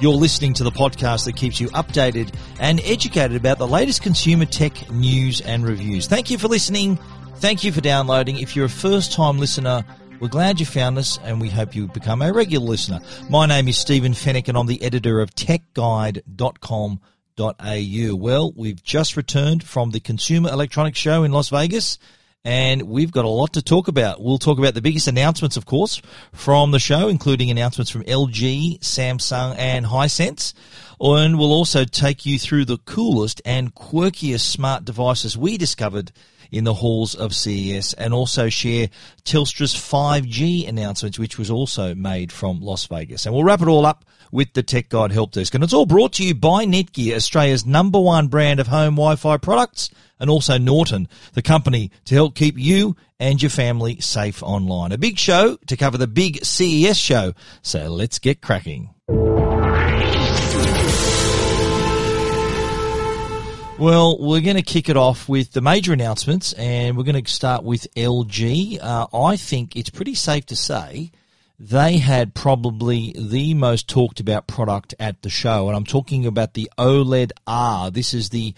You're listening to the podcast that keeps you updated and educated about the latest consumer tech news and reviews. Thank you for listening. Thank you for downloading. If you're a first time listener, we're glad you found us and we hope you become a regular listener. My name is Stephen Fenech and I'm the editor of techguide.com.au. Well, we've just returned from the Consumer Electronics Show in Las Vegas and we've got a lot to talk about. We'll talk about the biggest announcements, of course, from the show, including announcements from LG, Samsung, and Hisense. And we'll also take you through the coolest and quirkiest smart devices we discovered in the halls of CES and also share Telstra's 5G announcements, which was also made from Las Vegas. And we'll wrap it all up with the Tech Guide Help Desk. And it's all brought to you by Netgear, Australia's number one brand of home Wi-Fi products, and also Norton, the company to help keep you and your family safe online. A big show to cover the big CES show. So let's get cracking. Well, we're going to kick it off with the major announcements, and we're going to start with LG. Uh, I think it's pretty safe to say they had probably the most talked about product at the show, and I'm talking about the OLED R. This is the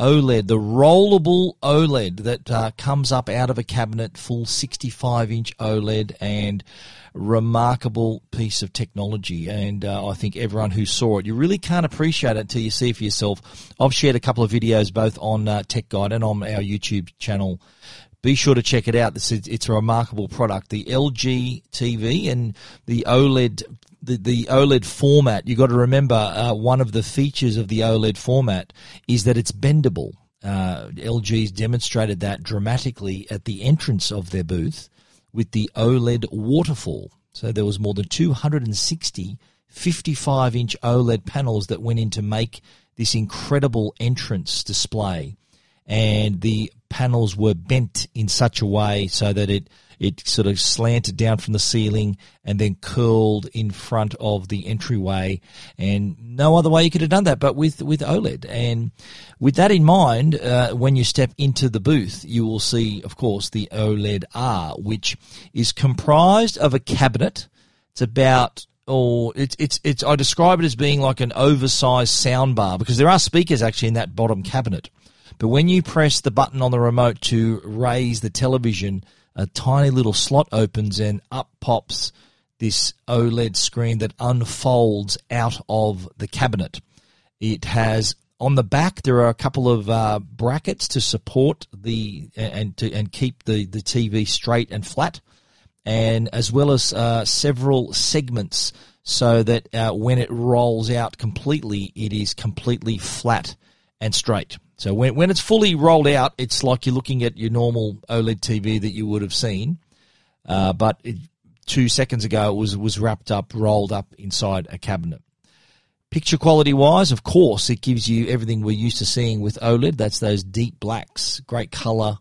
OLED, the rollable OLED that uh, comes up out of a cabinet, full 65 inch OLED, and remarkable piece of technology. And uh, I think everyone who saw it, you really can't appreciate it until you see it for yourself. I've shared a couple of videos both on uh, Tech Guide and on our YouTube channel. Be sure to check it out. This is, it's a remarkable product. The LG TV and the OLED the, the OLED format, you've got to remember uh, one of the features of the OLED format is that it's bendable. Uh, LG's demonstrated that dramatically at the entrance of their booth with the OLED waterfall. So there was more than 260 55 inch OLED panels that went in to make this incredible entrance display. And the panels were bent in such a way so that it it sort of slanted down from the ceiling and then curled in front of the entryway. And no other way you could have done that but with, with OLED. And with that in mind, uh, when you step into the booth, you will see, of course, the OLED R, which is comprised of a cabinet. It's about or it's it's it's I describe it as being like an oversized sound bar because there are speakers actually in that bottom cabinet. But when you press the button on the remote to raise the television, a tiny little slot opens and up pops this OLED screen that unfolds out of the cabinet. It has on the back there are a couple of uh, brackets to support the and to and keep the the TV straight and flat, and as well as uh, several segments so that uh, when it rolls out completely, it is completely flat and straight. So when, when it's fully rolled out, it's like you're looking at your normal OLED TV that you would have seen. Uh, but it, two seconds ago, it was, was wrapped up, rolled up inside a cabinet. Picture quality wise, of course, it gives you everything we're used to seeing with OLED. That's those deep blacks, great color,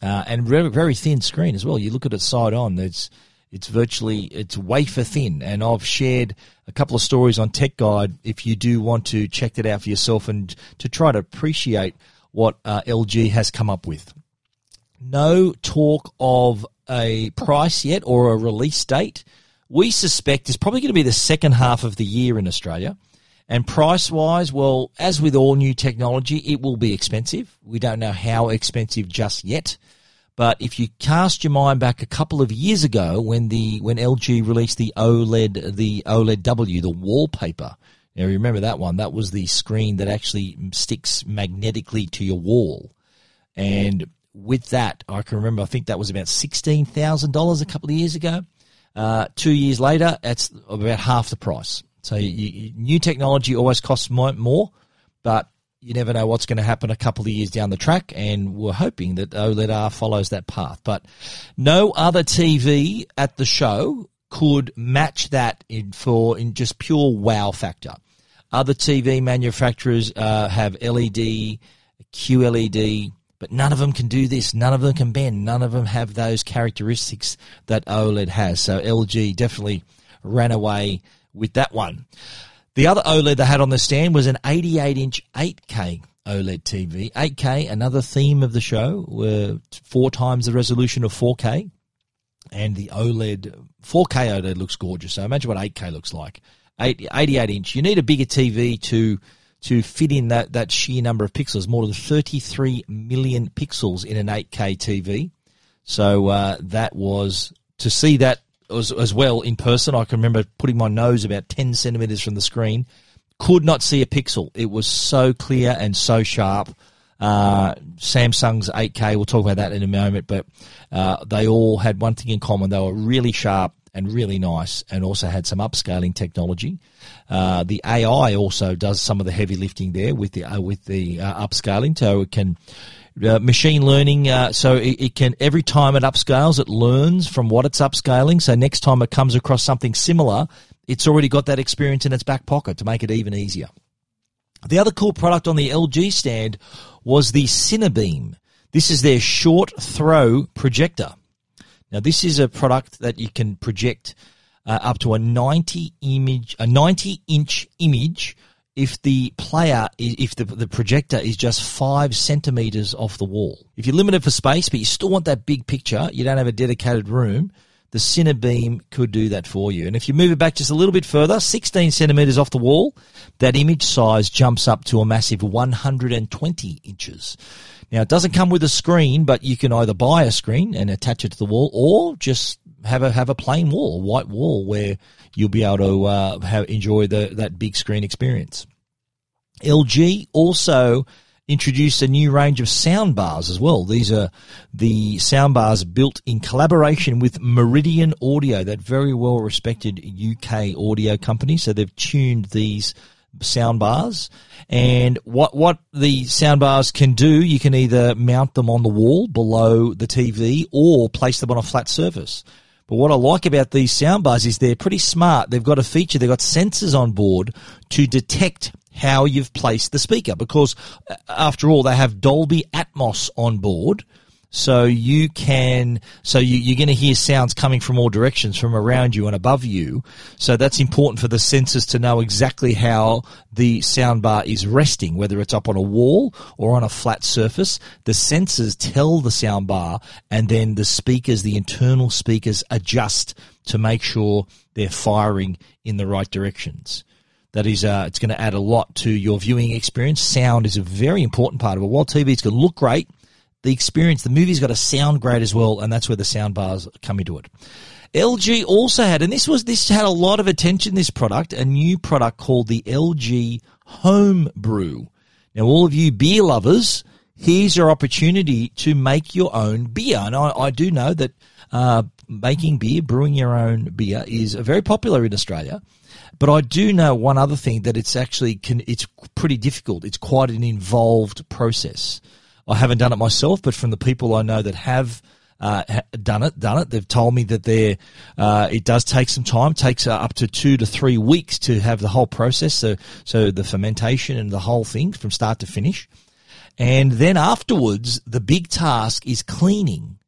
uh, and very, very thin screen as well. You look at it side on, it's, it's virtually, it's wafer thin. And I've shared a couple of stories on Tech Guide if you do want to check that out for yourself and to try to appreciate what uh, LG has come up with. No talk of a price yet or a release date. We suspect it's probably going to be the second half of the year in Australia. And price wise, well, as with all new technology, it will be expensive. We don't know how expensive just yet. But if you cast your mind back a couple of years ago when the when LG released the OLED the OLED W, the wallpaper. Now remember that one? That was the screen that actually sticks magnetically to your wall. And with that, I can remember. I think that was about sixteen thousand dollars a couple of years ago. Uh, two years later, that's about half the price. So you, you, new technology always costs more, more, but you never know what's going to happen a couple of years down the track, and we're hoping that OLED R follows that path. But no other TV at the show could match that in for in just pure wow factor. Other TV manufacturers uh, have LED, QLED, but none of them can do this. None of them can bend. None of them have those characteristics that OLED has. So LG definitely ran away with that one. The other OLED they had on the stand was an 88 inch 8K OLED TV. 8K, another theme of the show, were four times the resolution of 4K. And the OLED, 4K OLED looks gorgeous. So imagine what 8K looks like. 88 inch. You need a bigger TV to to fit in that, that sheer number of pixels. More than 33 million pixels in an 8K TV. So uh, that was to see that as, as well in person. I can remember putting my nose about 10 centimeters from the screen. Could not see a pixel. It was so clear and so sharp. Uh, Samsung's 8K, we'll talk about that in a moment, but uh, they all had one thing in common. They were really sharp and really nice and also had some upscaling technology. Uh, the AI also does some of the heavy lifting there with the, uh, with the uh, upscaling, so it can uh, machine learning. Uh, so it, it, can every time it upscales, it learns from what it's upscaling. So next time it comes across something similar, it's already got that experience in its back pocket to make it even easier. The other cool product on the LG stand was the Cinebeam. This is their short throw projector. Now, this is a product that you can project uh, up to a 90 image, a 90 inch image if the player, if the, the projector is just five centimeters off the wall. If you're limited for space, but you still want that big picture, you don't have a dedicated room, the Cinebeam could do that for you. And if you move it back just a little bit further, 16 centimeters off the wall, that image size jumps up to a massive 120 inches. Now, it doesn't come with a screen, but you can either buy a screen and attach it to the wall or just have a have a plain wall, a white wall, where you'll be able to uh, have, enjoy the that big screen experience. LG also introduced a new range of sound bars as well. These are the sound bars built in collaboration with Meridian Audio, that very well respected UK audio company. So they've tuned these sound bars. And what what the sound bars can do, you can either mount them on the wall below the TV or place them on a flat surface. But what I like about these sound bars is they're pretty smart. They've got a feature, they've got sensors on board to detect how you've placed the speaker because uh, after all, they have Dolby Atmos on board. So you can, so you, are going to hear sounds coming from all directions, from around you and above you. So that's important for the sensors to know exactly how the soundbar is resting, whether it's up on a wall or on a flat surface. The sensors tell the soundbar and then the speakers, the internal speakers adjust to make sure they're firing in the right directions that is uh, it's going to add a lot to your viewing experience. Sound is a very important part of it. While TV is going to look great, the experience, the movie's got to sound great as well, and that's where the sound bars come into it. LG also had, and this was this had a lot of attention. This product, a new product called the LG Home Brew. Now, all of you beer lovers, here's your opportunity to make your own beer. And I, I do know that uh, making beer, brewing your own beer, is very popular in Australia. But I do know one other thing that it's actually can, it's pretty difficult. It's quite an involved process. I haven't done it myself, but from the people I know that have uh, done it, done it, they've told me that they uh, it does take some time. Takes uh, up to two to three weeks to have the whole process. So, so the fermentation and the whole thing from start to finish. And then afterwards, the big task is cleaning.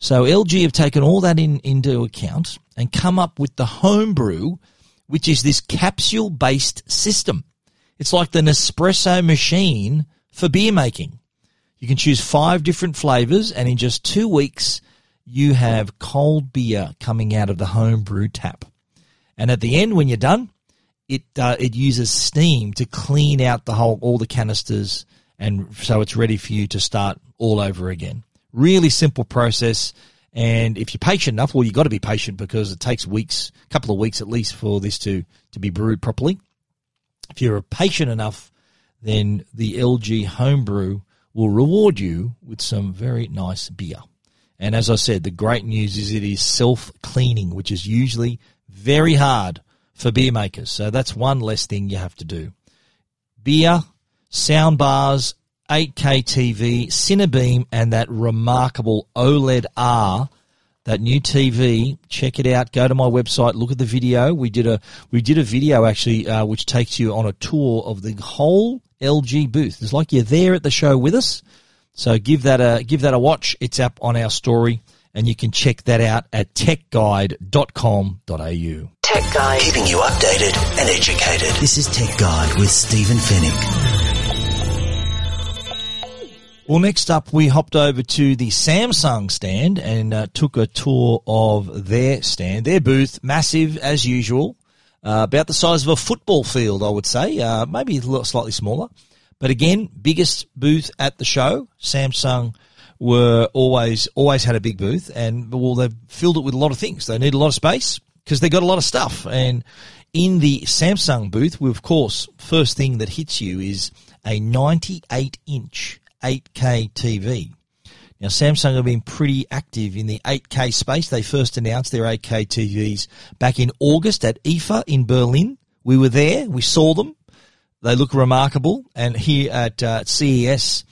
So LG have taken all that in, into account and come up with the homebrew which is this capsule based system. It's like the Nespresso machine for beer making. You can choose five different flavors, and in just two weeks, you have cold beer coming out of the homebrew tap. And at the end, when you're done, it uh, it uses steam to clean out the whole all the canisters, and so it's ready for you to start all over again. Really simple process. And if you're patient enough, well, you've got to be patient because it takes weeks, a couple of weeks at least, for this to, to be brewed properly. If you're patient enough, then the LG homebrew will reward you with some very nice beer. And as I said, the great news is it is self cleaning, which is usually very hard for beer makers. So that's one less thing you have to do. Beer, sound bars, 8K TV, Cinebeam, and that remarkable OLED R. That new TV, check it out. Go to my website, look at the video. We did a we did a video actually, uh, which takes you on a tour of the whole LG booth. It's like you're there at the show with us. So give that a give that a watch. It's up on our story, and you can check that out at techguide.com.au. Tech Guide. Keeping you updated and educated. This is Tech Guide with Stephen Fenech. Well, next up, we hopped over to the Samsung stand and uh, took a tour of their stand, their booth, massive as usual, uh, about the size of a football field, I would say, uh, maybe slightly smaller. But again, biggest booth at the show. Samsung were always always had a big booth, and well, they've filled it with a lot of things. They need a lot of space because they got a lot of stuff. And in the Samsung booth, we of course, first thing that hits you is a 98 inch 8K TV. Now, Samsung have been pretty active in the 8K space. They first announced their 8K TVs back in August at IFA in Berlin. We were there. We saw them. They look remarkable. And here at uh, CES,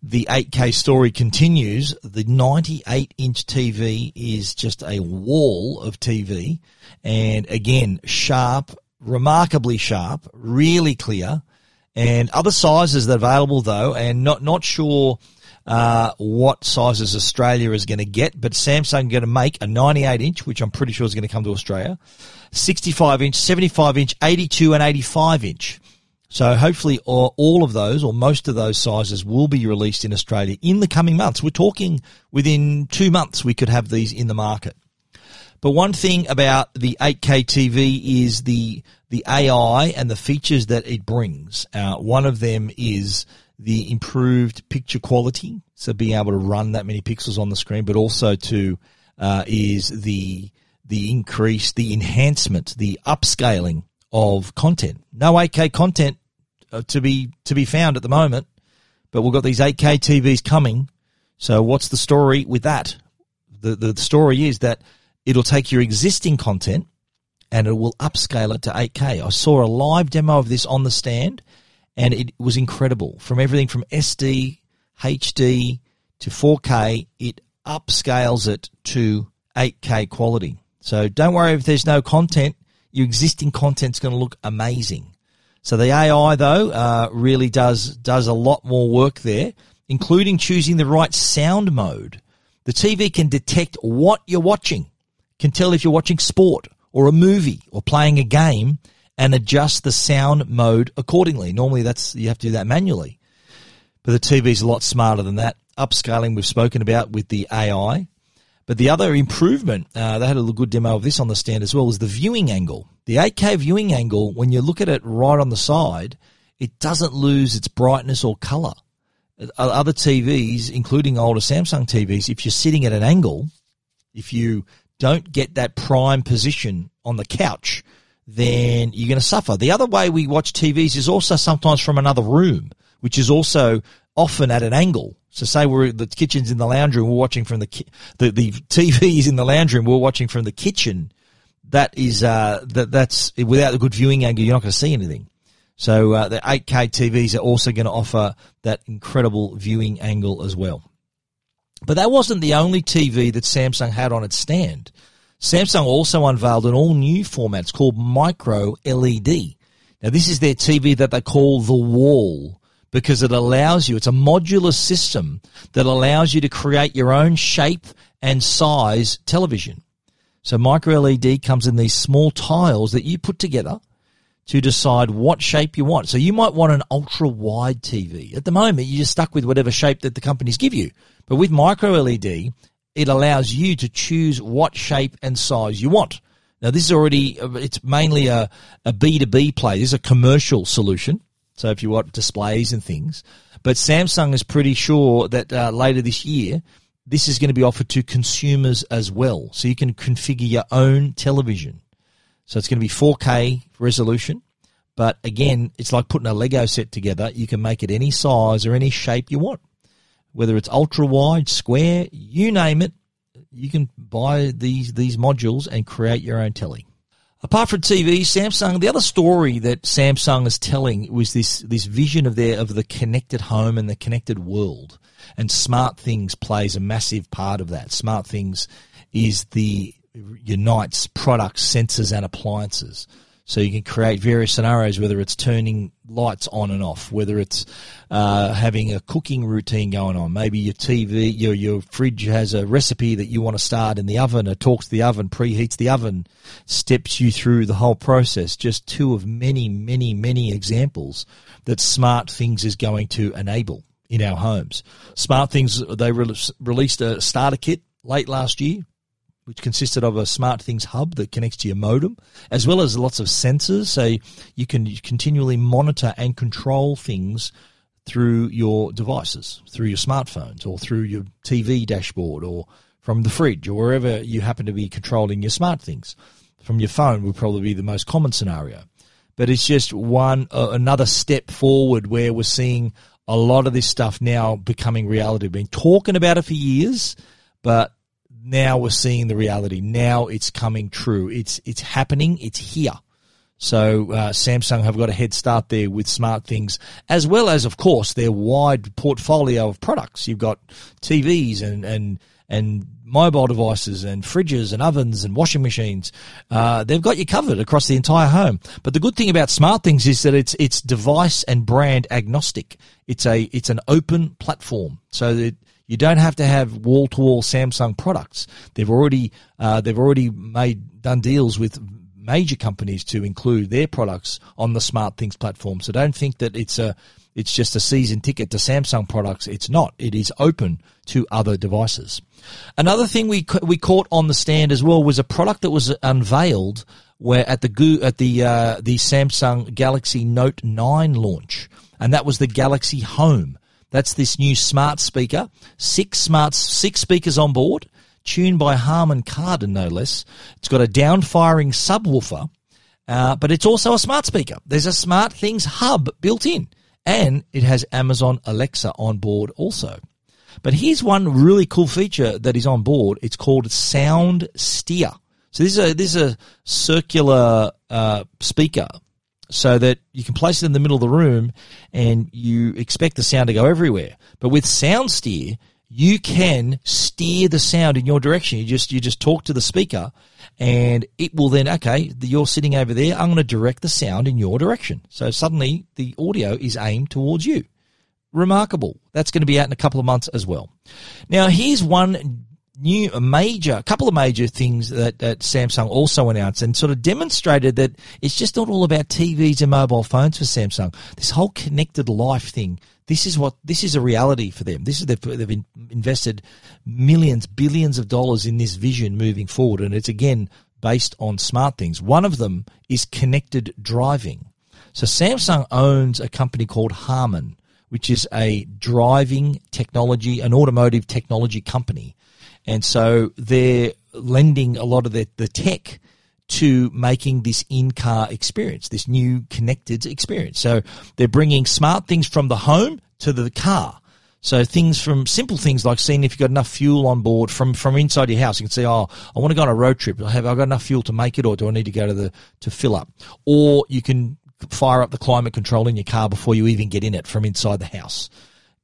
the 8K story continues. The 98 inch TV is just a wall of TV. And again, sharp, remarkably sharp, really clear and other sizes that are available though, and not not sure uh, what sizes Australia is going to get, but Samsung going to make a 98 inch, which I'm pretty sure is going to come to Australia, 65 inch, 75 inch, 82 and 85 inch. So hopefully all, all of those or most of those sizes will be released in Australia in the coming months. We're talking within two months we could have these in the market. But one thing about the 8K TV is the the AI and the features that it brings. Uh, one of them is the improved picture quality, so being able to run that many pixels on the screen, but also to uh, is the the increase, the enhancement, the upscaling of content. No 8K content uh, to be to be found at the moment, but we've got these 8K TVs coming. So what's the story with that? The the story is that it'll take your existing content and it will upscale it to 8K. I saw a live demo of this on the stand and it was incredible. From everything from SD, HD to 4K, it upscales it to 8K quality. So don't worry if there's no content, your existing content's going to look amazing. So the AI though uh, really does does a lot more work there, including choosing the right sound mode. The TV can detect what you're watching can tell if you're watching sport or a movie or playing a game and adjust the sound mode accordingly. Normally that's, you have to do that manually. But the TV is a lot smarter than that. Upscaling we've spoken about with the AI. But the other improvement, uh, they had a good demo of this on the stand as well, is the viewing angle. The 8K viewing angle, when you look at it right on the side, it doesn't lose its brightness or color. Other TVs, including older Samsung TVs, if you're sitting at an angle, if you don't get that prime position on the couch, then you're going to suffer. The other way we watch TVs is also sometimes from another room, which is also often at an angle. So say we're the kitchen's in the lounge room, we're watching from the the the TV is in the lounge room, we're watching from the kitchen. That is uh that that's without a good viewing angle, you're not going to see anything. So uh, the 8K TVs are also going to offer that incredible viewing angle as well. But that wasn't the only TV that Samsung had on its stand. Samsung also unveiled an all new format. It's called Micro LED. Now, this is their TV that they call the wall because it allows you, it's a modular system that allows you to create your own shape and size television. So micro LED comes in these small tiles that you put together to decide what shape you want. So you might want an ultra wide TV. At the moment, you're just stuck with whatever shape that the companies give you. But with micro LED, it allows you to choose what shape and size you want. Now, this is already, it's mainly a, a B2B play. This is a commercial solution. So if you want displays and things. But Samsung is pretty sure that uh, later this year, this is going to be offered to consumers as well. So you can configure your own television. So it's going to be 4K resolution. But again, it's like putting a Lego set together. You can make it any size or any shape you want. Whether it's ultra wide, square, you name it, you can buy these, these modules and create your own telly. Apart from TV, Samsung, the other story that Samsung is telling was this, this vision of their, of the connected home and the connected world. And smart things plays a massive part of that. Smart things is the unites products, sensors and appliances. So you can create various scenarios, whether it's turning lights on and off, whether it's uh, having a cooking routine going on. Maybe your TV, your your fridge has a recipe that you want to start in the oven. It talks to the oven, preheats the oven, steps you through the whole process. Just two of many, many, many examples that smart things is going to enable in our homes. Smart things they re- released a starter kit late last year which consisted of a Smart Things hub that connects to your modem, as well as lots of sensors, so you can continually monitor and control things through your devices, through your smartphones, or through your TV dashboard, or from the fridge, or wherever you happen to be controlling your smart things. From your phone would probably be the most common scenario. But it's just one uh, another step forward where we're seeing a lot of this stuff now becoming reality. We've been talking about it for years, but now we're seeing the reality. Now it's coming true. It's it's happening. It's here. So uh, Samsung have got a head start there with smart things, as well as, of course, their wide portfolio of products. You've got TVs and and and mobile devices and fridges and ovens and washing machines. Uh, they've got you covered across the entire home. But the good thing about smart things is that it's it's device and brand agnostic. It's a it's an open platform, so that you don't have to have wall to wall Samsung products. They've already uh, they've already made done deals with major companies to include their products on the Smart Things platform. So don't think that it's a it's just a season ticket to Samsung products. It's not. It is open to other devices. Another thing we we caught on the stand as well was a product that was unveiled where at the at the uh, the Samsung Galaxy Note 9 launch, and that was the Galaxy Home. That's this new smart speaker. Six smart, six speakers on board, tuned by Harman Kardon, no less. It's got a down-firing subwoofer, uh, but it's also a smart speaker. There's a Smart Things hub built in, and it has Amazon Alexa on board also. But here's one really cool feature that is on board. It's called Sound Steer. So this is a this is a circular uh, speaker so that you can place it in the middle of the room and you expect the sound to go everywhere. But with sound steer, you can steer the sound in your direction. You just you just talk to the speaker and it will then okay, you're sitting over there, I'm going to direct the sound in your direction. So suddenly the audio is aimed towards you. Remarkable. That's going to be out in a couple of months as well. Now here's one new major a couple of major things that, that, Samsung also announced and sort of demonstrated that it's just not all about TVs and mobile phones for Samsung. This whole connected life thing. This is what this is a reality for them. This is they've, they've invested millions, billions of dollars in this vision moving forward, and it's again based on smart things. One of them is connected driving. So Samsung owns a company called Harman, which is a driving technology, an automotive technology company and so they're lending a lot of the, the tech to making this in-car experience, this new connected experience. So they're bringing smart things from the home to the car. So things from simple things like seeing if you've got enough fuel on board from, from inside your house. You can say, oh, I want to go on a road trip. Have I got enough fuel to make it or do I need to go to the, to fill up? Or you can fire up the climate control in your car before you even get in it from inside the house.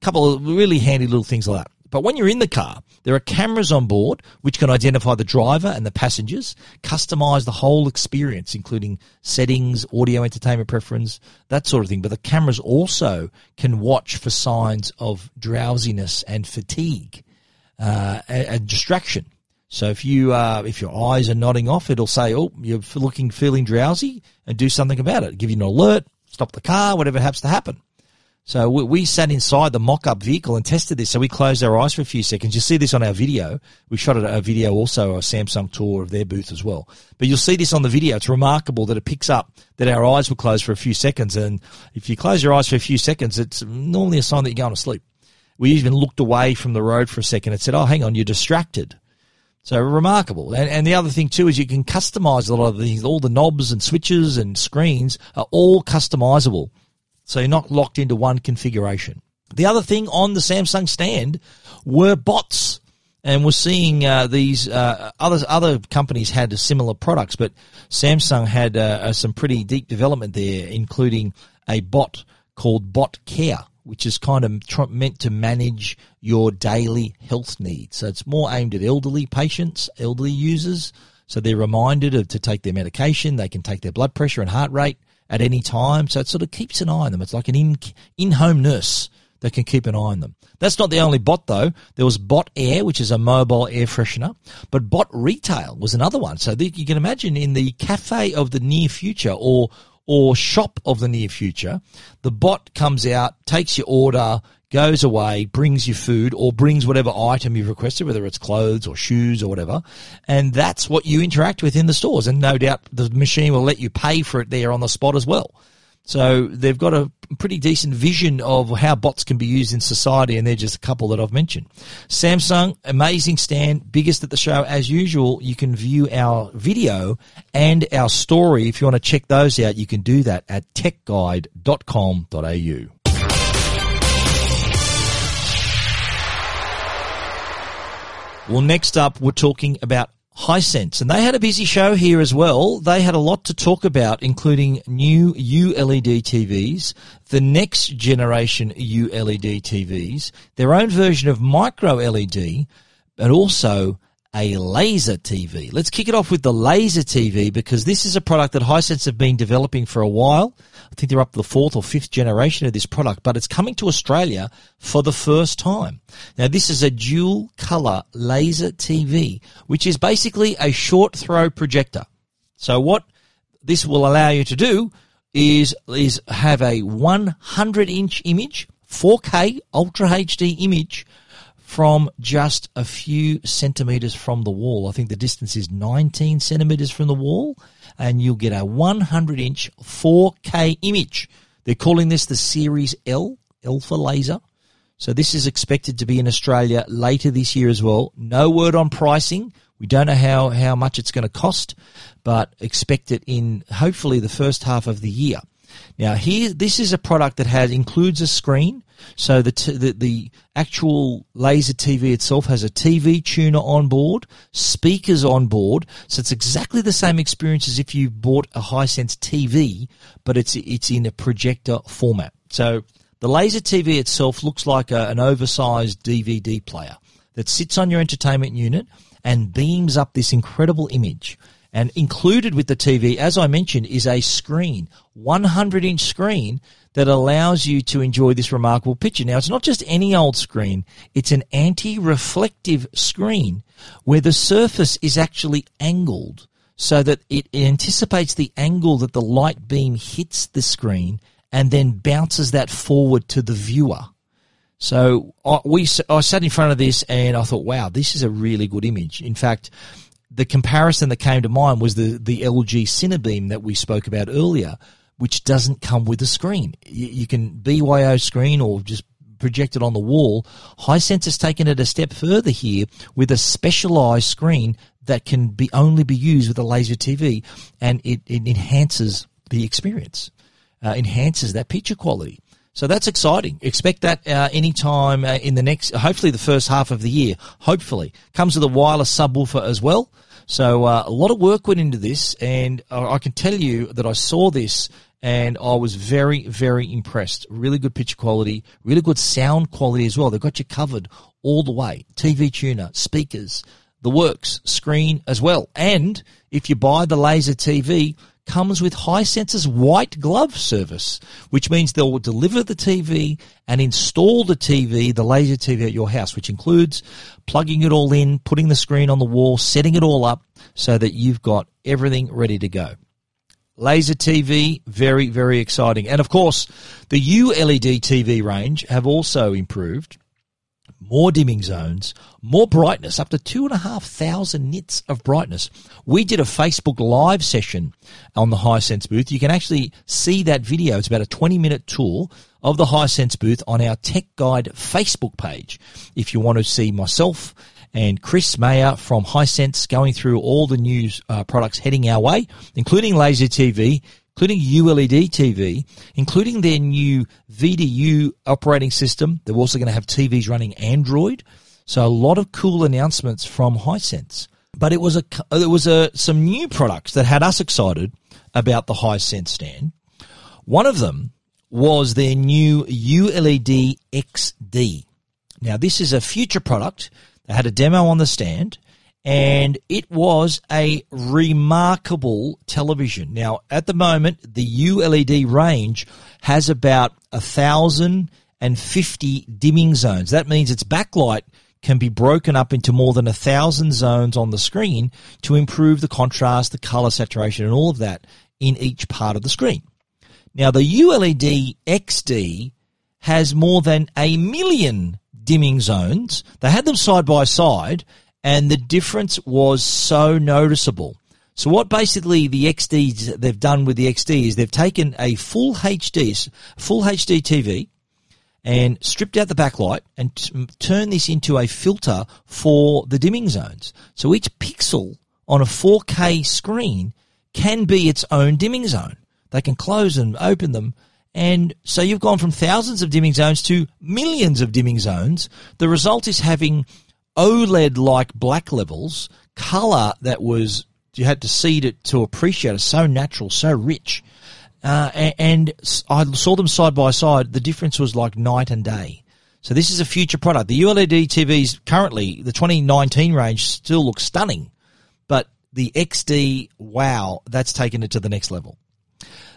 A couple of really handy little things like that. But when you're in the car, there are cameras on board which can identify the driver and the passengers, customize the whole experience, including settings, audio entertainment preference, that sort of thing. But the cameras also can watch for signs of drowsiness and fatigue uh, and, and distraction. So if you uh, if your eyes are nodding off, it'll say, "Oh, you're looking feeling drowsy," and do something about it. Give you an alert, stop the car, whatever happens to happen. So we, we sat inside the mock-up vehicle and tested this. So we closed our eyes for a few seconds. You see this on our video. We shot a video also, a Samsung tour of their booth as well. But you'll see this on the video. It's remarkable that it picks up that our eyes were closed for a few seconds. And if you close your eyes for a few seconds, it's normally a sign that you're going to sleep. We even looked away from the road for a second and said, "Oh, hang on, you're distracted." So remarkable. And, and the other thing too is you can customize a lot of things. All the knobs and switches and screens are all customizable. So you're not locked into one configuration. The other thing on the Samsung stand were bots. and we're seeing uh, these uh, other other companies had similar products, but Samsung had uh, some pretty deep development there, including a bot called Bot Care, which is kind of tr- meant to manage your daily health needs. So it's more aimed at elderly patients, elderly users. So they're reminded of, to take their medication. They can take their blood pressure and heart rate at any time. So it sort of keeps an eye on them. It's like an in, in-home nurse that can keep an eye on them. That's not the only bot though. There was Bot Air, which is a mobile air freshener, but Bot Retail was another one. So you can imagine in the cafe of the near future or or shop of the near future, the bot comes out, takes your order, goes away, brings you food or brings whatever item you've requested, whether it's clothes or shoes or whatever. And that's what you interact with in the stores. And no doubt the machine will let you pay for it there on the spot as well. So they've got a pretty decent vision of how bots can be used in society, and they're just a couple that I've mentioned. Samsung, amazing stand, biggest at the show as usual. You can view our video and our story. If you want to check those out, you can do that at techguide.com.au. Well, next up, we're talking about Hisense, and they had a busy show here as well. They had a lot to talk about, including new ULED TVs, the next generation ULED TVs, their own version of micro LED, and also a laser TV. Let's kick it off with the laser TV because this is a product that Hisense have been developing for a while. I think they're up to the fourth or fifth generation of this product, but it's coming to Australia for the first time. Now, this is a dual color laser TV, which is basically a short throw projector. So what this will allow you to do is, is have a 100 inch image, 4K Ultra HD image from just a few centimeters from the wall. I think the distance is 19 centimeters from the wall, and you'll get a 100 inch 4K image. They're calling this the Series L, Alpha Laser. So this is expected to be in Australia later this year as well. No word on pricing. We don't know how, how much it's going to cost, but expect it in hopefully the first half of the year. Now here, this is a product that has includes a screen. So the, t- the the actual laser TV itself has a TV tuner on board, speakers on board. So it's exactly the same experience as if you bought a Hisense TV, but it's it's in a projector format. So the laser TV itself looks like a, an oversized DVD player that sits on your entertainment unit and beams up this incredible image. And included with the TV, as I mentioned, is a screen, 100 inch screen that allows you to enjoy this remarkable picture. Now, it's not just any old screen. It's an anti-reflective screen where the surface is actually angled so that it anticipates the angle that the light beam hits the screen and then bounces that forward to the viewer. So I, we, I sat in front of this and I thought, wow, this is a really good image. In fact, the comparison that came to mind was the, the LG Cinebeam that we spoke about earlier, which doesn't come with a screen. You, you can BYO screen or just project it on the wall. Hisense has taken it a step further here with a specialized screen that can be only be used with a laser TV and it, it enhances the experience, uh, enhances that picture quality. So that's exciting. Expect that uh, anytime uh, in the next, hopefully the first half of the year. Hopefully comes with a wireless subwoofer as well. So uh, a lot of work went into this, and I can tell you that I saw this and I was very, very impressed. Really good picture quality, really good sound quality as well. They've got you covered all the way. TV tuner, speakers, the works, screen as well. And if you buy the laser TV, comes with Hisense's white glove service, which means they'll deliver the TV and install the TV, the laser TV at your house, which includes plugging it all in, putting the screen on the wall, setting it all up so that you've got everything ready to go. Laser TV, very, very exciting. And of course, the ULED TV range have also improved more dimming zones, more brightness, up to two and a half thousand nits of brightness. We did a Facebook live session on the Hisense booth. You can actually see that video. It's about a 20 minute tour of the Hisense booth on our Tech Guide Facebook page. If you want to see myself and Chris Mayer from Hisense going through all the new uh, products heading our way, including Laser TV, including ULED TV, including their new VIDAA operating system. They're also going to have TVs running Android. So a lot of cool announcements from Hisense. But it was a it was a some new products that had us excited about the Hisense stand. One of them was their new ULED XD. Now this is a future product. They had a demo on the stand and it was a remarkable television. Now, at the moment, the ULED range has about a thousand and fifty dimming zones. That means its backlight can be broken up into more than a thousand zones on the screen to improve the contrast, the color saturation, and all of that in each part of the screen. Now, the ULED XD has more than a million dimming zones. They had them side by side, and the difference was so noticeable. So what basically the XD they've done with the XD is they've taken a full HD, full HD TV, and stripped out the backlight and t- turned this into a filter for the dimming zones. So each pixel on a 4K screen can be its own dimming zone. They can close and open them. And so you've gone from thousands of dimming zones to millions of dimming zones. The result is having OLED like black levels, color that was, you had to see it to appreciate it, so natural, so rich. Uh, and, I saw them side by side. The difference was like night and day. So this is a future product. The ULED TVs currently, the 2019 range still looks stunning, but the XD, wow, that's taken it to the next level.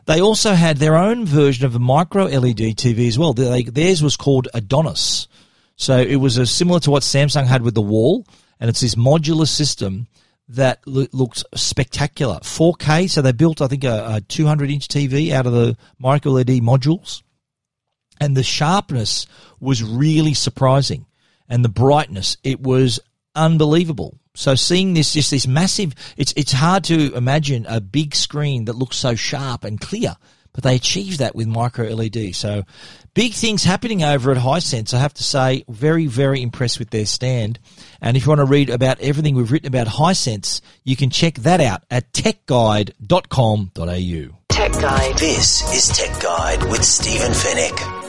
They also had their own version of a micro LED TV as well. They, theirs was called Adonis. So it was a, similar to what Samsung had with the wall, and it's this modular system that lo- spectacular. 4K, so they built, I think, a, a 200 inch TV out of the micro LED modules, and the sharpness was really surprising, and the brightness, it was unbelievable. So seeing this, just this massive, it's it's hard to imagine a big screen that looks so sharp and clear but they achieved that with micro LED. So big things happening over at Hisense. I have to say, very, very impressed with their stand. And if you want to read about everything we've written about Hisense, you can check that out at techguide.com.au. Tech Guide. This is Tech Guide with Stephen Fenech.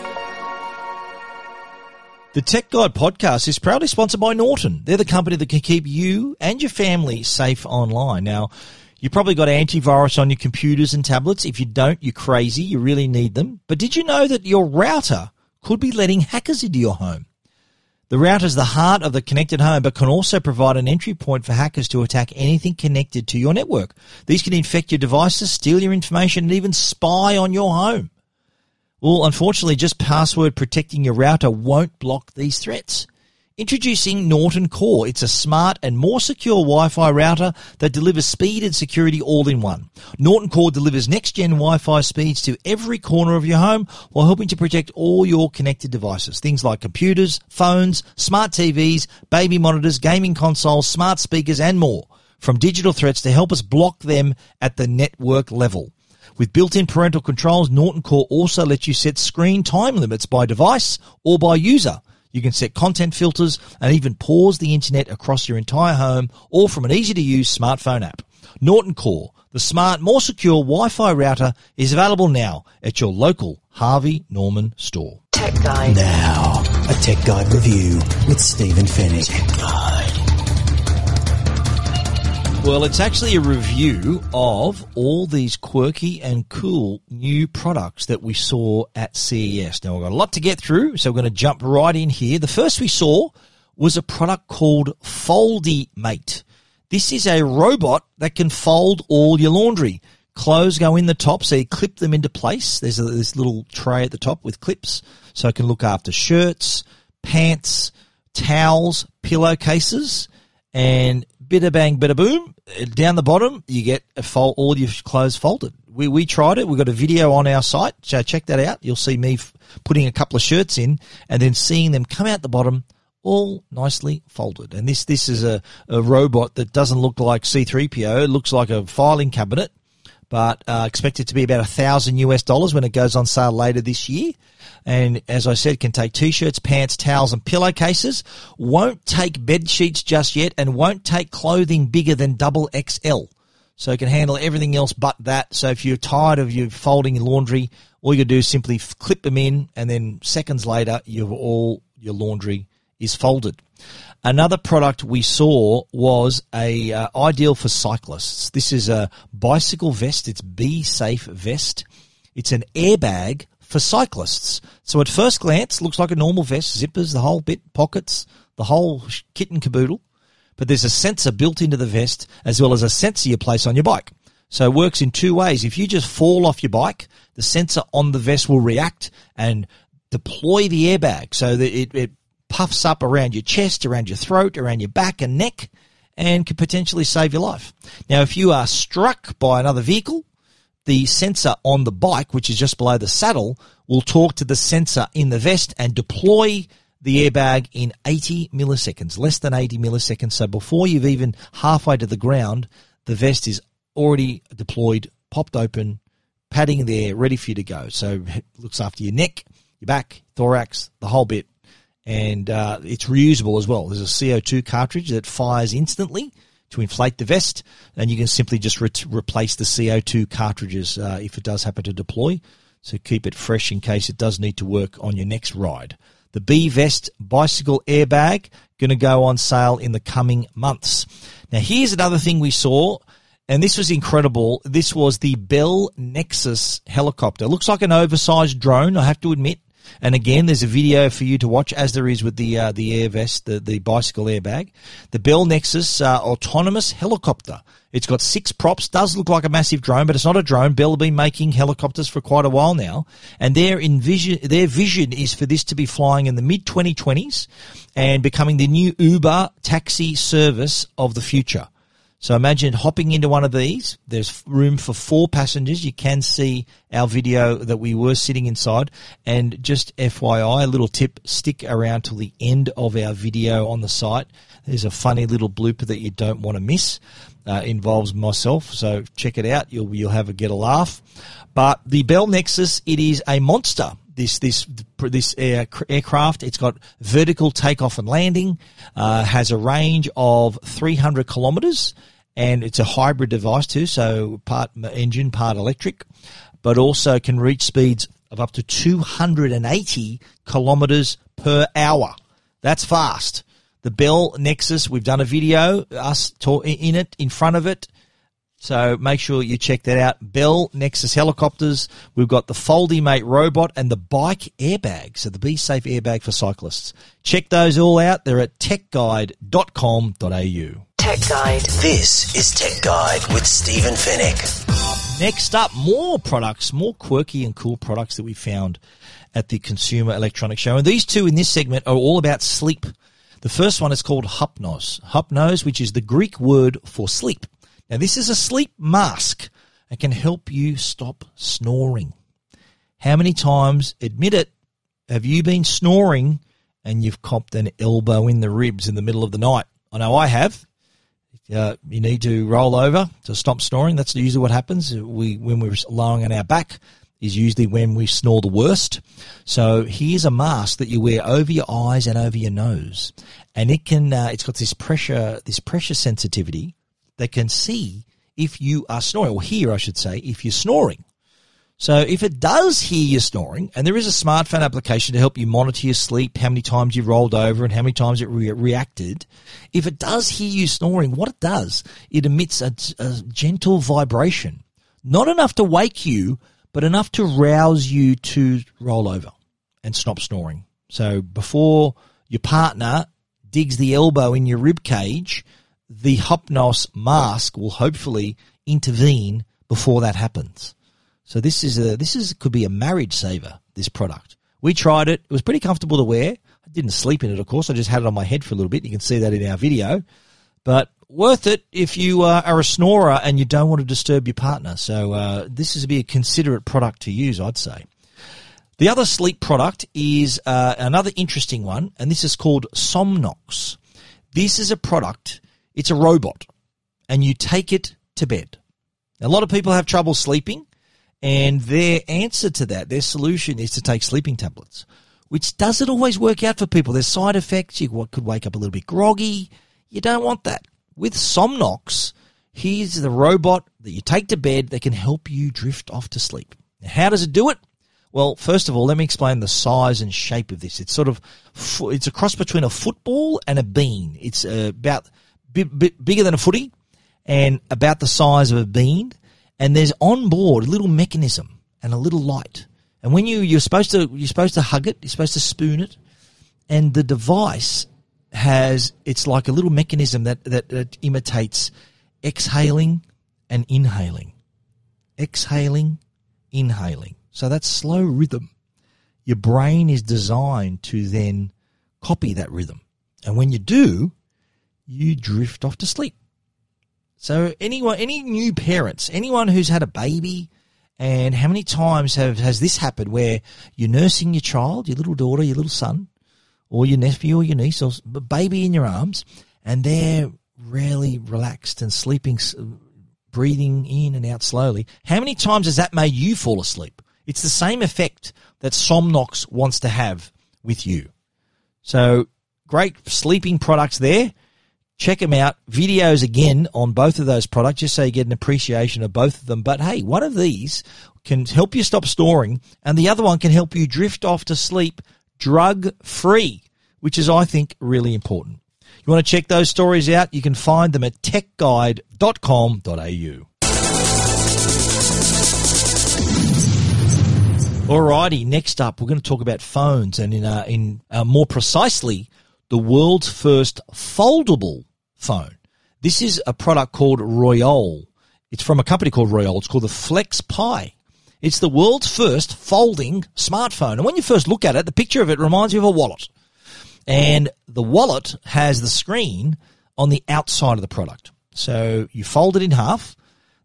The Tech Guide podcast is proudly sponsored by Norton. They're the company that can keep you and your family safe online. Now, you probably got antivirus on your computers and tablets. If you don't, you're crazy. You really need them. But did you know that your router could be letting hackers into your home? The router is the heart of the connected home, but can also provide an entry point for hackers to attack anything connected to your network. These can infect your devices, steal your information, and even spy on your home. Well, unfortunately, just password protecting your router won't block these threats. Introducing Norton Core. It's a smart and more secure Wi-Fi router that delivers speed and security all in one. Norton Core delivers next-gen Wi-Fi speeds to every corner of your home while helping to protect all your connected devices. Things like computers, phones, smart TVs, baby monitors, gaming consoles, smart speakers, and more. From digital threats to help us block them at the network level. With built-in parental controls, Norton Core also lets you set screen time limits by device or by user. You can set content filters and even pause the internet across your entire home or from an easy to use smartphone app. Norton Core, the smart, more secure Wi-Fi router is available now at your local Harvey Norman store. Tech Guide. Now, a Tech Guide review with Stephen Fenech. Well, it's actually a review of all these quirky and cool new products that we saw at CES. Now, we've got a lot to get through, so we're going to jump right in here. The first we saw was a product called FoldiMate. This is a robot that can fold all your laundry. Clothes go in the top, so you clip them into place. There's a, this little tray at the top with clips, so it can look after shirts, pants, towels, pillowcases, and bida bang, bitter boom. Down the bottom, you get a fold, all your clothes folded. We, we tried it. We've got a video on our site, so check that out. You'll see me f- putting a couple of shirts in and then seeing them come out the bottom all nicely folded. And this, this is a, a robot that doesn't look like C3PO. It looks like a filing cabinet, but uh, expected to be about a thousand US dollars when it goes on sale later this year. And as I said, can take t-shirts, pants, towels, and pillowcases. Won't take bed sheets just yet, and won't take clothing bigger than double XL. So it can handle everything else but that. So if you're tired of you folding laundry, all you do is simply clip them in, and then seconds later, you've all your laundry is folded. Another product we saw was a uh, ideal for cyclists. This is a bicycle vest. It's Be Safe vest. It's an airbag for cyclists. So at first glance, looks like a normal vest, zippers, the whole bit, pockets, the whole kit and caboodle. But there's a sensor built into the vest as well as a sensor you place on your bike. So it works in two ways. If you just fall off your bike, the sensor on the vest will react and deploy the airbag so that it, it puffs up around your chest, around your throat, around your back and neck, and could potentially save your life. Now, if you are struck by another vehicle, the sensor on the bike, which is just below the saddle, will talk to the sensor in the vest and deploy the airbag in 80 milliseconds, less than 80 milliseconds. So before you've even halfway to the ground, the vest is already deployed, popped open, padding there, ready for you to go. So it looks after your neck, your back, thorax, the whole bit. And uh, it's reusable as well. There's a CO2 cartridge that fires instantly to inflate the vest, and you can simply just re- replace the CO2 cartridges uh, if it does happen to deploy. So keep it fresh in case it does need to work on your next ride. The B Vest bicycle airbag going to go on sale in the coming months. Now here's another thing we saw and this was incredible. This was the Bell Nexus helicopter. Looks like an oversized drone, I have to admit. And again, there's a video for you to watch, as there is with the uh, the air vest, the, the bicycle airbag. The Bell Nexus uh, autonomous helicopter. It's got six props. Does look like a massive drone, but it's not a drone. Bell have been making helicopters for quite a while now, and their envision, their vision is for this to be flying in the mid 2020s and becoming the new Uber taxi service of the future. So imagine hopping into one of these. There's room for four passengers. You can see our video that we were sitting inside. And just FYI, a little tip, stick around till the end of our video on the site. There's a funny little blooper that you don't want to miss. Uh, involves myself, so check it out. You'll you'll have a get a laugh. But the Bell Nexus, it is a monster this this this air, aircraft. It's got vertical takeoff and landing, uh, has a range of 300 kilometers, and it's a hybrid device too. So part engine, part electric, but also can reach speeds of up to 280 kilometers per hour. That's fast. The Bell Nexus, we've done a video, us in it, in front of it. So make sure you check that out. Bell Nexus helicopters. We've got the FoldiMate robot and the bike airbag. So the Be Safe airbag for cyclists. Check those all out. They're at techguide.com.au. Tech Guide. This is Tech Guide with Stephen Fenech. Next up, more products, more quirky and cool products that we found at the Consumer Electronics Show. And these two in this segment are all about sleep. The first one is called Hypnos. Hypnos, which is the Greek word for sleep. Now, this is a sleep mask that can help you stop snoring. How many times, admit it, have you been snoring and you've copped an elbow in the ribs in the middle of the night? I know I have. Uh, you need to roll over to stop snoring. That's usually what happens. We when we're lying on our back is usually when we snore the worst. So here's a mask that you wear over your eyes and over your nose, and it can. Uh, it's got this pressure, this pressure sensitivity that can see if you are snoring, or hear, I should say, if you're snoring. So if it does hear you snoring, and there is a smartphone application to help you monitor your sleep, how many times you've rolled over and how many times it re- reacted, if it does hear you snoring, what it does, it emits a, a gentle vibration. Not enough to wake you, but enough to rouse you to roll over and stop snoring. So before your partner digs the elbow in your rib cage, the Hypnos mask will hopefully intervene before that happens. So this is a this is could be a marriage saver. This product. We tried it. It was pretty comfortable to wear. I didn't sleep in it, of course. I just had it on my head for a little bit. You can see that in our video. But worth it if you uh, are a snorer and you don't want to disturb your partner. So uh, this is be a considerate product to use, I'd say. The other sleep product is uh, another interesting one, and this is called Somnox. This is a product. It's a robot, and you take it to bed. A lot of people have trouble sleeping. And their answer to that, their solution is to take sleeping tablets, which doesn't always work out for people. There's side effects. You could wake up a little bit groggy. You don't want that. With Somnox, here's the robot that you take to bed that can help you drift off to sleep. Now, how does it do it? Well, first of all, let me explain the size and shape of this. It's sort of it's a cross between a football and a bean. It's uh, about bit, bit bigger than a footy and about the size of a bean. And there's on board a little mechanism and a little light. And when you you're supposed to you're supposed to hug it, you're supposed to spoon it, and the device has it's like a little mechanism that that, that imitates exhaling and inhaling, exhaling, inhaling. So that's slow rhythm. Your brain is designed to then copy that rhythm, and when you do, you drift off to sleep. So anyone, any new parents, anyone who's had a baby, and how many times have has this happened where you're nursing your child, your little daughter, your little son, or your nephew or your niece, or baby in your arms, and they're really relaxed and sleeping, breathing in and out slowly. How many times has that made you fall asleep? It's the same effect that Somnox wants to have with you. So great sleeping products there. Check them out. Videos again on both of those products, just so you get an appreciation of both of them. But hey, one of these can help you stop storing, and the other one can help you drift off to sleep drug free, which is, I think, really important. You want to check those stories out? You can find them at techguide.com.au. Alrighty, next up, we're going to talk about phones, and in uh, in uh, more precisely, the world's first foldable phone. This is a product called Royole. It's from a company called Royole. It's called the FlexPai. It's the world's first folding smartphone. And when you first look at it, the picture of it reminds you of a wallet. And the wallet has the screen on the outside of the product. So you fold it in half.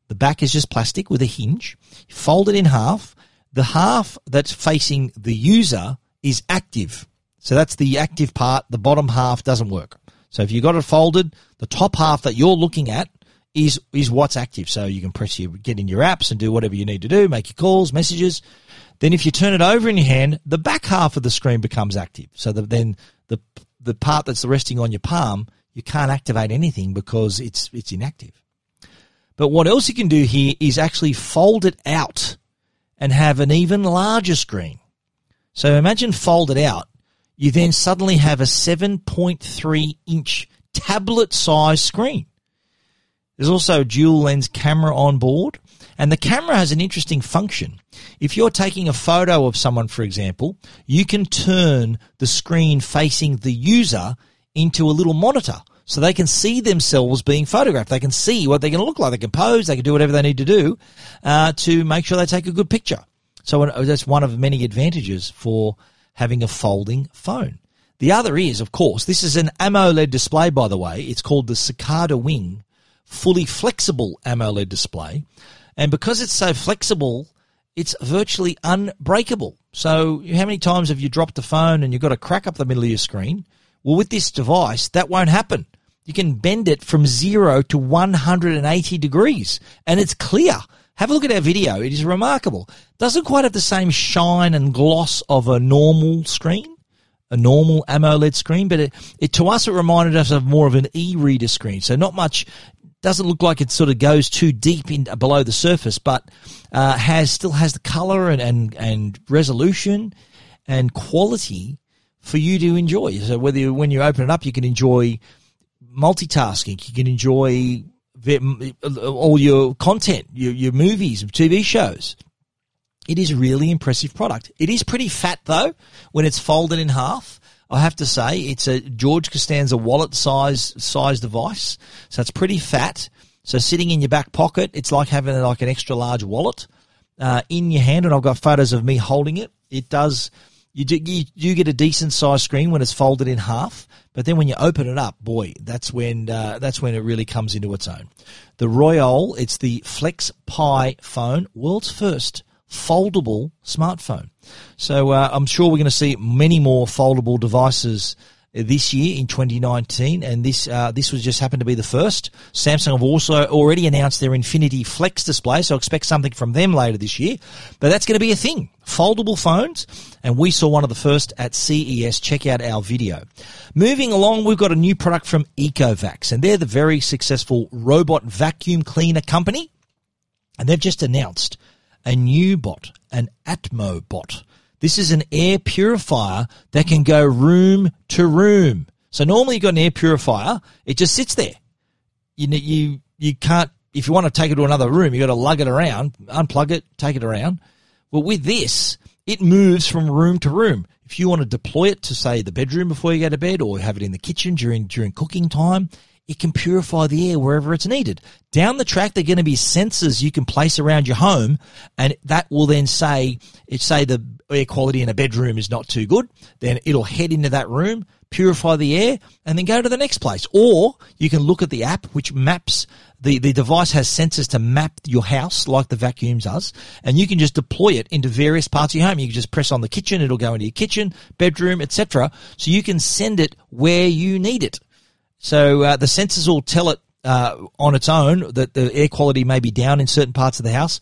The back is just plastic with a hinge. You fold it in half. The half that's facing the user is active. So that's the active part. The bottom half doesn't work. So if you've got it folded, the top half that you're looking at is is what's active. So you can press your get in your apps and do whatever you need to do, make your calls, messages. Then if you turn it over in your hand, the back half of the screen becomes active. So the, then the the part that's resting on your palm, you can't activate anything because it's it's inactive. But what else you can do here is actually fold it out and have an even larger screen. So imagine fold it out you then suddenly have a 7.3 inch tablet size screen. There's also a dual lens camera on board, and the camera has an interesting function. If you're taking a photo of someone, for example, you can turn the screen facing the user into a little monitor so they can see themselves being photographed. They can see what they're going to look like. They can pose. They can do whatever they need to do uh, to make sure they take a good picture. So that's one of many advantages for having a folding phone. The other is, of course, this is an AMOLED display, by the way. It's called the Cicada Wing fully flexible AMOLED display. And because it's so flexible, it's virtually unbreakable. So how many times have you dropped the phone and you've got a crack up the middle of your screen? Well, with this device, that won't happen. You can bend it from zero to 180 degrees and it's clear. Have a look at our video. It is remarkable. Doesn't quite have the same shine and gloss of a normal screen, a normal AMOLED screen, but it, it to us it reminded us of more of an e-reader screen. So not much. Doesn't look like it sort of goes too deep in below the surface, but uh, has still has the color and, and and resolution and quality for you to enjoy. So whether you, when you open it up, you can enjoy multitasking, you can enjoy all your content, your, your movies, TV shows. It is a really impressive product. It is pretty fat though when it's folded in half. I have to say it's a George Costanza wallet size size device, so it's pretty fat. So sitting in your back pocket, it's like having like an extra large wallet uh, in your hand. And I've got photos of me holding it. It does you do, you do get a decent size screen when it's folded in half, but then when you open it up, boy, that's when uh, that's when it really comes into its own. The Royole, it's the Flex Pi phone, world's first foldable smartphone. So uh, I'm sure we're going to see many more foldable devices this year in 2019, and this uh, this was just happened to be the first. Samsung have also already announced their Infinity Flex display, so expect something from them later this year. But that's going to be a thing. Foldable phones, and we saw one of the first at CES. Check out our video. Moving along, we've got a new product from Ecovacs, and they're the very successful robot vacuum cleaner company, and they've just announced a new bot, an Atmobot. This is an air purifier that can go room to room. So normally you've got an air purifier, it just sits there. You you you can't if you want to take it to another room, you've got to lug it around, unplug it, take it around. Well, with this, it moves from room to room. If you want to deploy it to say the bedroom before you go to bed or have it in the kitchen during during cooking time, it can purify the air wherever it's needed. Down the track, there are going to be sensors you can place around your home, and that will then say, it say the air quality in a bedroom is not too good. Then it'll head into that room, purify the air, and then go to the next place. Or you can look at the app, which maps the, the device has sensors to map your house like the vacuum does, and you can just deploy it into various parts of your home. You can just press on the kitchen, it'll go into your kitchen, bedroom, etc. So you can send it where you need it. So uh, the sensors will tell it uh, on its own that the air quality may be down in certain parts of the house.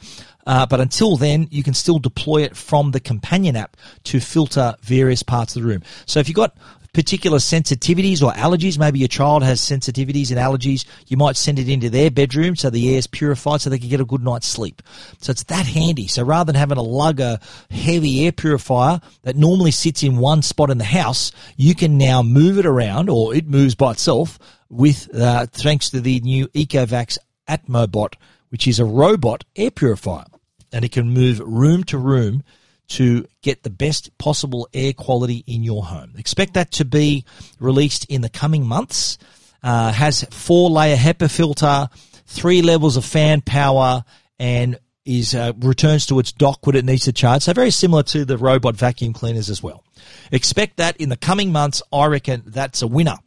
Uh, but until then, you can still deploy it from the companion app to filter various parts of the room. So if you've got particular sensitivities or allergies. Maybe your child has sensitivities and allergies. You might send it into their bedroom so the air is purified so they can get a good night's sleep. So it's that handy. So rather than having to lug a heavy air purifier that normally sits in one spot in the house, you can now move it around or it moves by itself with, uh, thanks to the new Ecovacs Atmobot, which is a robot air purifier and it can move room to room to get the best possible air quality in your home. Expect that to be released in the coming months. Uh, has four layer HEPA filter, three levels of fan power, and is uh, returns to its dock when it needs to charge. So very similar to the robot vacuum cleaners as well. Expect that in the coming months. I reckon that's a winner.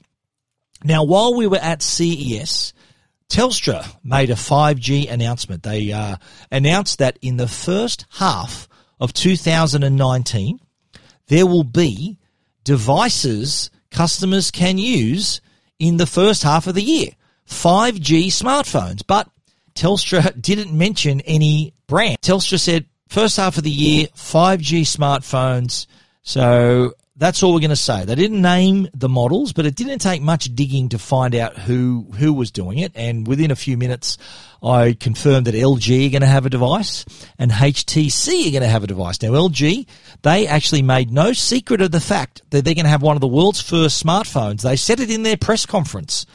Now, while we were at CES, Telstra made a 5G announcement. They uh, announced that in the first half of 2019, there will be devices customers can use in the first half of the year. 5G smartphones. But Telstra didn't mention any brand. Telstra said first half of the year, 5G smartphones. So that's all we're going to say. They didn't name the models, but it didn't take much digging to find out who who was doing it. And within a few minutes, I confirmed that LG are going to have a device and HTC are going to have a device. Now, LG, they actually made no secret of the fact that they're going to have one of the world's first smartphones. They said it in their press conference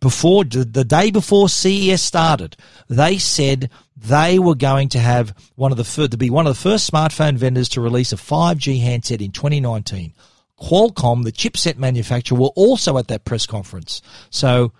before the day before CES started. They said they were going to have one of the to be one of the first smartphone vendors to release a 5G handset in 2019. Qualcomm, the chipset manufacturer, were also at that press conference. So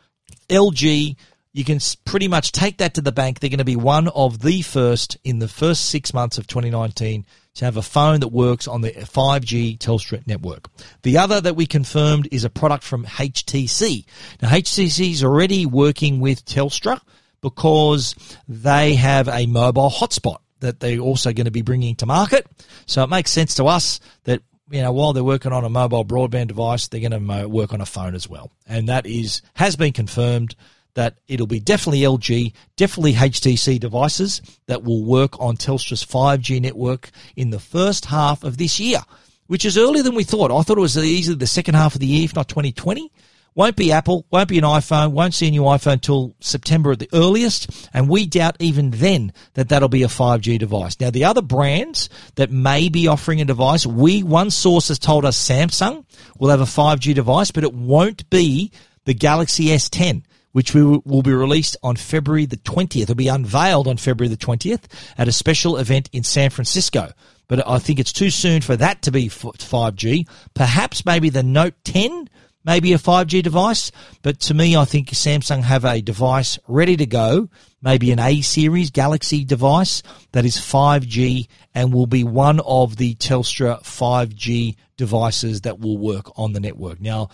LG, you can pretty much take that to the bank. They're going to be one of the first in the first six months of 2019 to have a phone that works on the 5G Telstra network. The other that we confirmed is a product from HTC. Now, HTC is already working with Telstra because they have a mobile hotspot that they're also going to be bringing to market. So it makes sense to us that you know, while they're working on a mobile broadband device, they're going to uh, work on a phone as well. And that is, has been confirmed that it'll be definitely LG, definitely HTC devices that will work on Telstra's 5G network in the first half of this year, which is earlier than we thought. I thought it was easily the second half of the year, if not 2020. Won't be Apple, won't be an iPhone, won't see a new iPhone till September at the earliest, and we doubt even then that that'll be a 5G device. Now, the other brands that may be offering a device, we, one source has told us Samsung will have a 5G device, but it won't be the Galaxy S10 which will be released on February the 20th. It'll be unveiled on February the 20th at a special event in San Francisco. But I think it's too soon for that to be 5G. Perhaps maybe the Note 10 maybe a 5G device, but to me, I think Samsung have a device ready to go, maybe an A series Galaxy device that is 5G and will be one of the Telstra 5G devices that will work on the network. Now,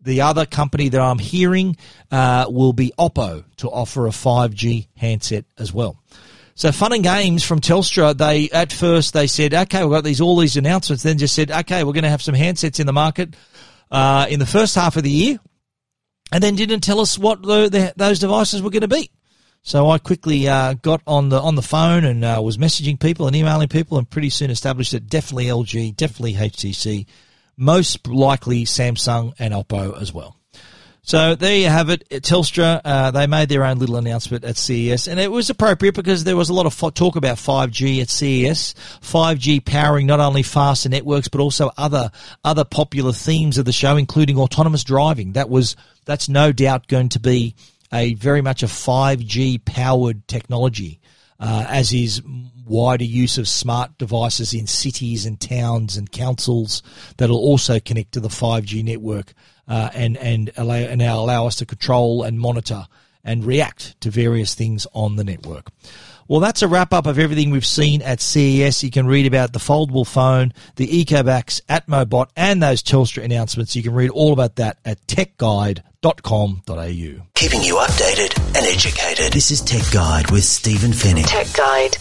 the other company that I'm hearing uh, will be Oppo to offer a 5G handset as well. So fun and games from Telstra. They at first they said, okay, we've got these all these announcements. Then just said, okay, we're going to have some handsets in the market uh, in the first half of the year, and then didn't tell us what the, the, those devices were going to be. So I quickly uh, got on the on the phone and uh, was messaging people and emailing people, and pretty soon established that definitely LG, definitely HTC, most likely Samsung and Oppo as well. So there you have it. Telstra, uh, they made their own little announcement at CES, and it was appropriate because there was a lot of talk about 5G at CES. 5G powering not only faster networks but also other other popular themes of the show, including autonomous driving. That was that's no doubt going to be a very much a 5G powered technology, uh, as is wider use of smart devices in cities and towns and councils that'll also connect to the 5G network uh, and and allow and now allow us to control and monitor and react to various things on the network. Well, that's a wrap up of everything we've seen at CES. You can read about the foldable phone, the Ecovacs, Atmobot, and those Telstra announcements. You can read all about that at techguide.com.au. Keeping you updated and educated. This is Tech Guide with Stephen Fenech. Tech Guide.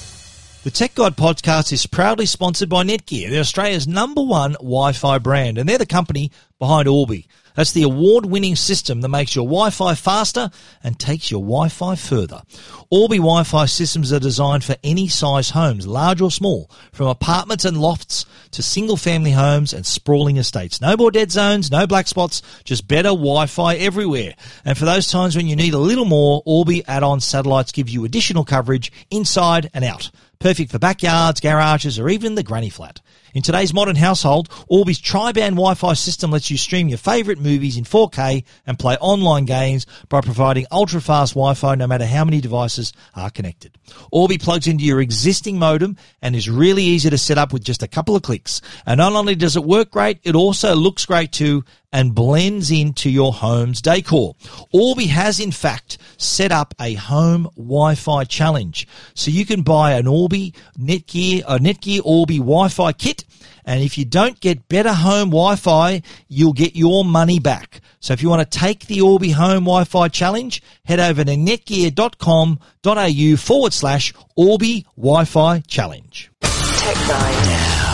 The Tech Guide podcast is proudly sponsored by Netgear, they're Australia's number one Wi-Fi brand, and they're the company behind Orbi. That's the award-winning system that makes your Wi-Fi faster and takes your Wi-Fi further. Orbi Wi-Fi systems are designed for any size homes, large or small, from apartments and lofts to single-family homes and sprawling estates. No more dead zones, no black spots, just better Wi-Fi everywhere. And for those times when you need a little more, Orbi add-on satellites give you additional coverage inside and out. Perfect for backyards, garages, or even the granny flat. In today's modern household, Orbi's tri-band Wi-Fi system lets you stream your favourite movies in 4K and play online games by providing ultra-fast Wi-Fi no matter how many devices are connected. Orbi plugs into your existing modem and is really easy to set up with just a couple of clicks. And not only does it work great, it also looks great too and blends into your home's decor. Orbi has in fact set up a home Wi-Fi challenge. So you can buy an Orbi Netgear, a Netgear Orbi Wi-Fi kit and if you don't get better home Wi-Fi, you'll get your money back. So if you want to take the Orbi Home Wi-Fi Challenge, head over to netgear.com.au forward slash Orbi Wi-Fi Challenge. Tech.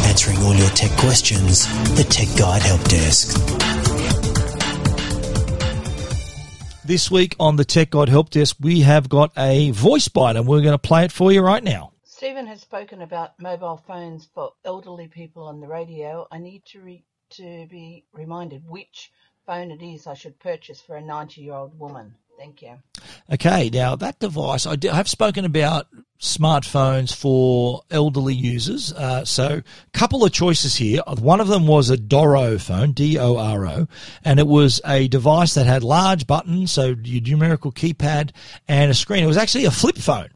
Now, answering all your tech questions, the Tech Guide Help Desk. This week on the Tech Guide Help Desk, we have got a voice bite and we're going to play it for you right now. Stephen has spoken about mobile phones for elderly people on the radio. I need to re- to be reminded which phone it is I should purchase for a 90 year old woman. Thank you. Okay, now that device, I have spoken about smartphones for elderly users. Uh, so, a couple of choices here. One of them was a Doro phone, D O R O, and it was a device that had large buttons, so your numerical keypad and a screen. It was actually a flip phone.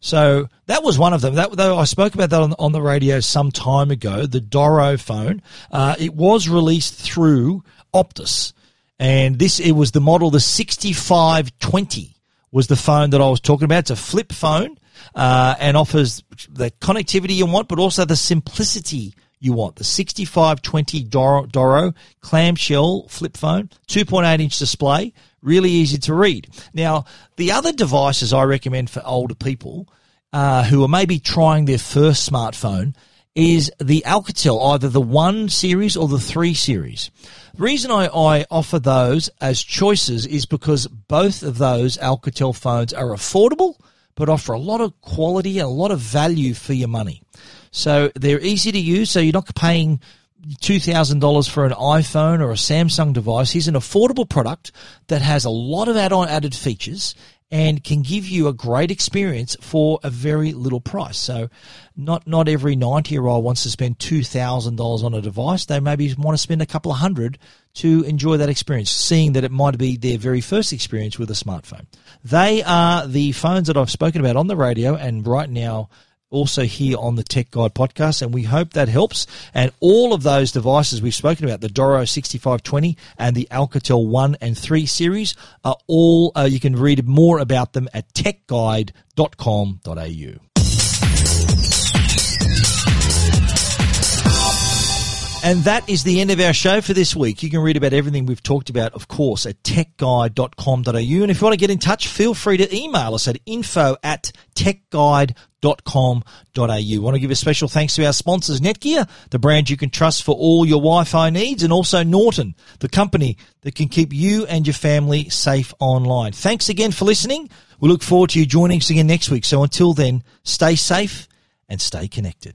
So that was one of them. That though I spoke about that on, on the radio some time ago. The Doro phone. Uh, it was released through Optus, and this it was the model the sixty five twenty was the phone that I was talking about. It's a flip phone uh, and offers the connectivity you want, but also the simplicity you want. The 6520 Doro, Doro clamshell flip phone, 2.8 inch display, really easy to read. Now, the other devices I recommend for older people uh, who are maybe trying their first smartphone is the Alcatel, either the 1 series or the 3 series. The reason I, I offer those as choices is because both of those Alcatel phones are affordable but offer a lot of quality and a lot of value for your money. So they're easy to use, so you're not paying $2,000 for an iPhone or a Samsung device. Here's an affordable product that has a lot of add-on added features and can give you a great experience for a very little price. So not not every 90 year old wants to spend $2,000 on a device. They maybe want to spend a couple of hundred to enjoy that experience, seeing that it might be their very first experience with a smartphone. They are the phones that I've spoken about on the radio and right now also here on the Tech Guide podcast, and we hope that helps. And all of those devices we've spoken about, the Doro 6520 and the Alcatel 1 and 3 series, are all, uh, you can read more about them at techguide.com.au. And that is the end of our show for this week. You can read about everything we've talked about, of course, at techguide.com.au. And if you want to get in touch, feel free to email us at info at techguide.com.au. I want to give a special thanks to our sponsors, Netgear, the brand you can trust for all your Wi-Fi needs, and also Norton, the company that can keep you and your family safe online. Thanks again for listening. We look forward to you joining us again next week. So until then, stay safe and stay connected.